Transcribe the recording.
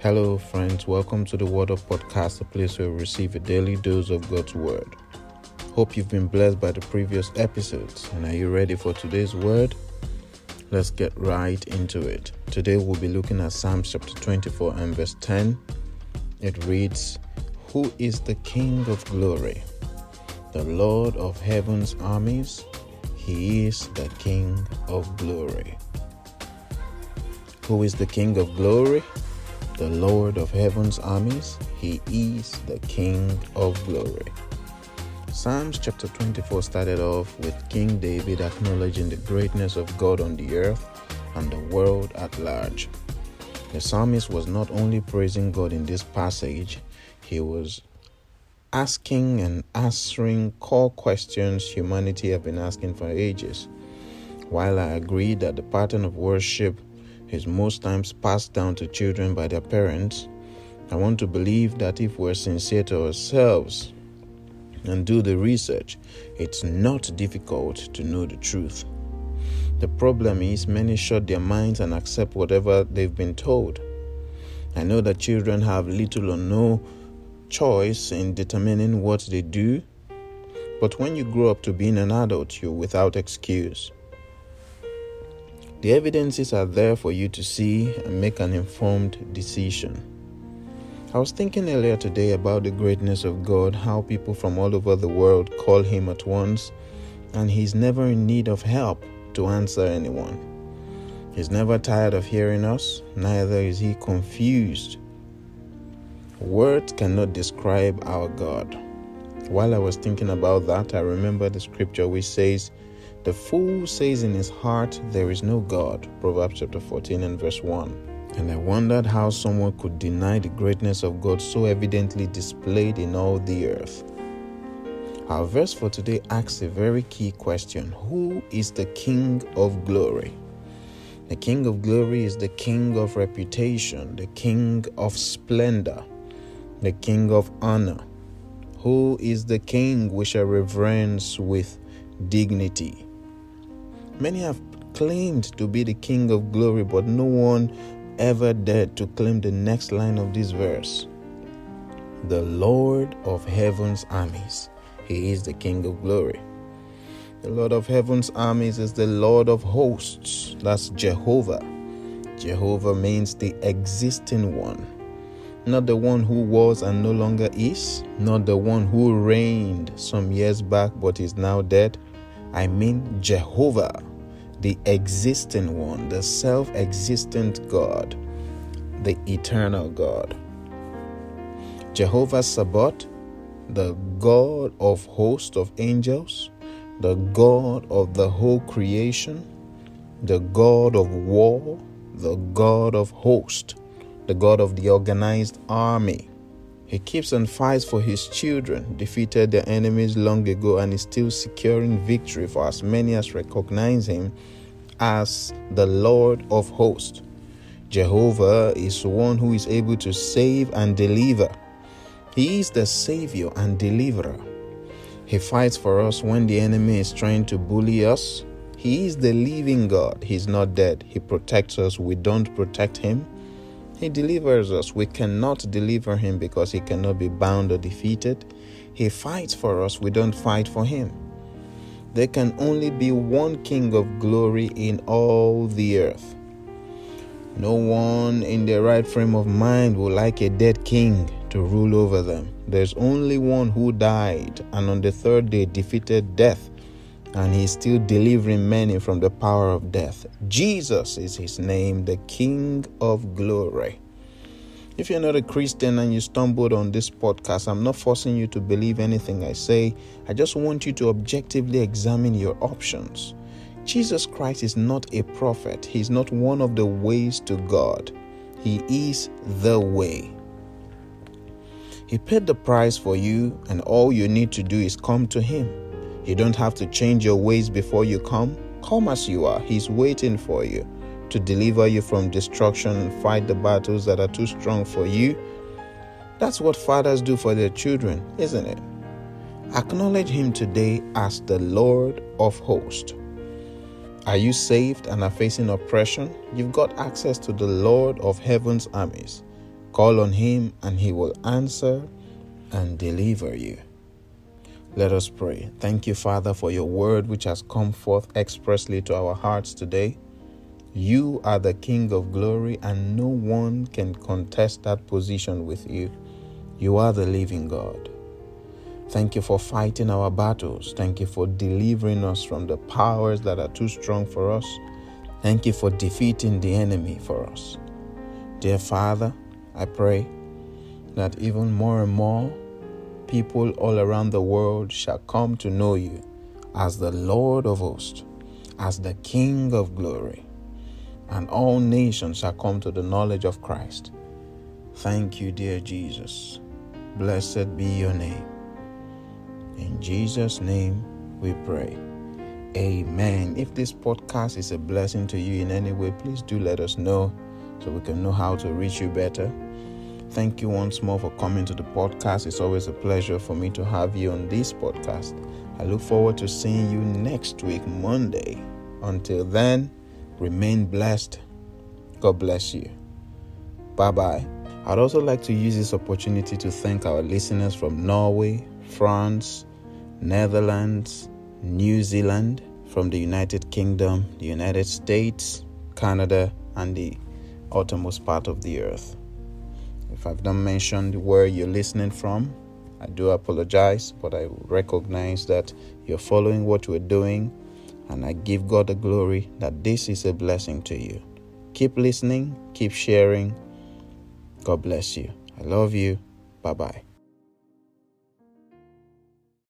Hello, friends. Welcome to the Word of Podcast, a place where we receive a daily dose of God's Word. Hope you've been blessed by the previous episodes. And are you ready for today's Word? Let's get right into it. Today we'll be looking at Psalms chapter 24 and verse 10. It reads, Who is the King of glory? The Lord of heaven's armies. He is the King of glory. Who is the King of glory? The Lord of heaven's armies. He is the King of glory. Psalms chapter 24 started off with King David acknowledging the greatness of God on the earth and the world at large. The psalmist was not only praising God in this passage, he was asking and answering core questions humanity have been asking for ages. While I agree that the pattern of worship is most times passed down to children by their parents, I want to believe that if we're sincere to ourselves and do the research, it's not difficult to know the truth. The problem is, many shut their minds and accept whatever they've been told. I know that children have little or no choice in determining what they do, but when you grow up to being an adult, you're without excuse. The evidences are there for you to see and make an informed decision. I was thinking earlier today about the greatness of God, how people from all over the world call Him at once, and He's never in need of help to answer anyone. He's never tired of hearing us, neither is He confused. Words cannot describe our God. While I was thinking about that, I remember the scripture which says, The fool says in his heart, There is no God. Proverbs chapter 14 and verse 1. And I wondered how someone could deny the greatness of God so evidently displayed in all the earth. Our verse for today asks a very key question Who is the King of glory? The King of glory is the King of reputation, the King of splendor, the King of honor. Who is the King we shall reverence with dignity? Many have claimed to be the King of glory, but no one ever dared to claim the next line of this verse. The Lord of heaven's armies. He is the King of glory. The Lord of heaven's armies is the Lord of hosts. That's Jehovah. Jehovah means the existing one. Not the one who was and no longer is. Not the one who reigned some years back but is now dead. I mean Jehovah, the existing one, the self existent God, the eternal God. Jehovah Sabaoth, the God of hosts of angels, the God of the whole creation, the God of war, the God of hosts, the God of the organized army. He keeps and fights for his children, defeated their enemies long ago, and is still securing victory for as many as recognize him as the Lord of hosts. Jehovah is one who is able to save and deliver. He is the Savior and Deliverer. He fights for us when the enemy is trying to bully us. He is the living God. He's not dead. He protects us. We don't protect him. He delivers us. We cannot deliver him because he cannot be bound or defeated. He fights for us. We don't fight for him. There can only be one King of glory in all the earth. No one in their right frame of mind would like a dead king to rule over them. There's only one who died and on the third day defeated death, and he's still delivering many from the power of death. Jesus is his name, the King of glory. If you're not a Christian and you stumbled on this podcast, I'm not forcing you to believe anything I say. I just want you to objectively examine your options. Jesus Christ is not a prophet, He's not one of the ways to God. He is the way. He paid the price for you, and all you need to do is come to Him. You don't have to change your ways before you come. Come as you are, He's waiting for you to deliver you from destruction fight the battles that are too strong for you. That's what fathers do for their children, isn't it? Acknowledge Him today as the Lord of hosts. Are you saved and are facing oppression? You've got access to the Lord of heaven's armies. Call on him and he will answer and deliver you. Let us pray. Thank you, Father, for your word which has come forth expressly to our hearts today. You are the King of glory, and no one can contest that position with you. You are the living God. Thank you for fighting our battles. Thank you for delivering us from the powers that are too strong for us. Thank you for defeating the enemy for us. Dear Father, I pray that even more and more people all around the world shall come to know you as the Lord of hosts, as the King of glory, and all nations shall come to the knowledge of Christ. Thank you, dear Jesus. Blessed be your name. In Jesus' name we pray. Amen. If this podcast is a blessing to you in any way, please do let us know so we can know how to reach you better. Thank you once more for coming to the podcast. It's always a pleasure for me to have you on this podcast. I look forward to seeing you next week, Monday. Until then, remain blessed. God bless you. Bye bye. I'd also like to use this opportunity to thank our listeners from Norway, France, Netherlands, New Zealand, from the United Kingdom, the United States, Canada, and the outermost part of the earth. If I've not mentioned where you're listening from, I do apologize, but I recognize that you're following what we're doing, and I give God the glory that this is a blessing to you. Keep listening, keep sharing. God bless you. I love you. Bye bye.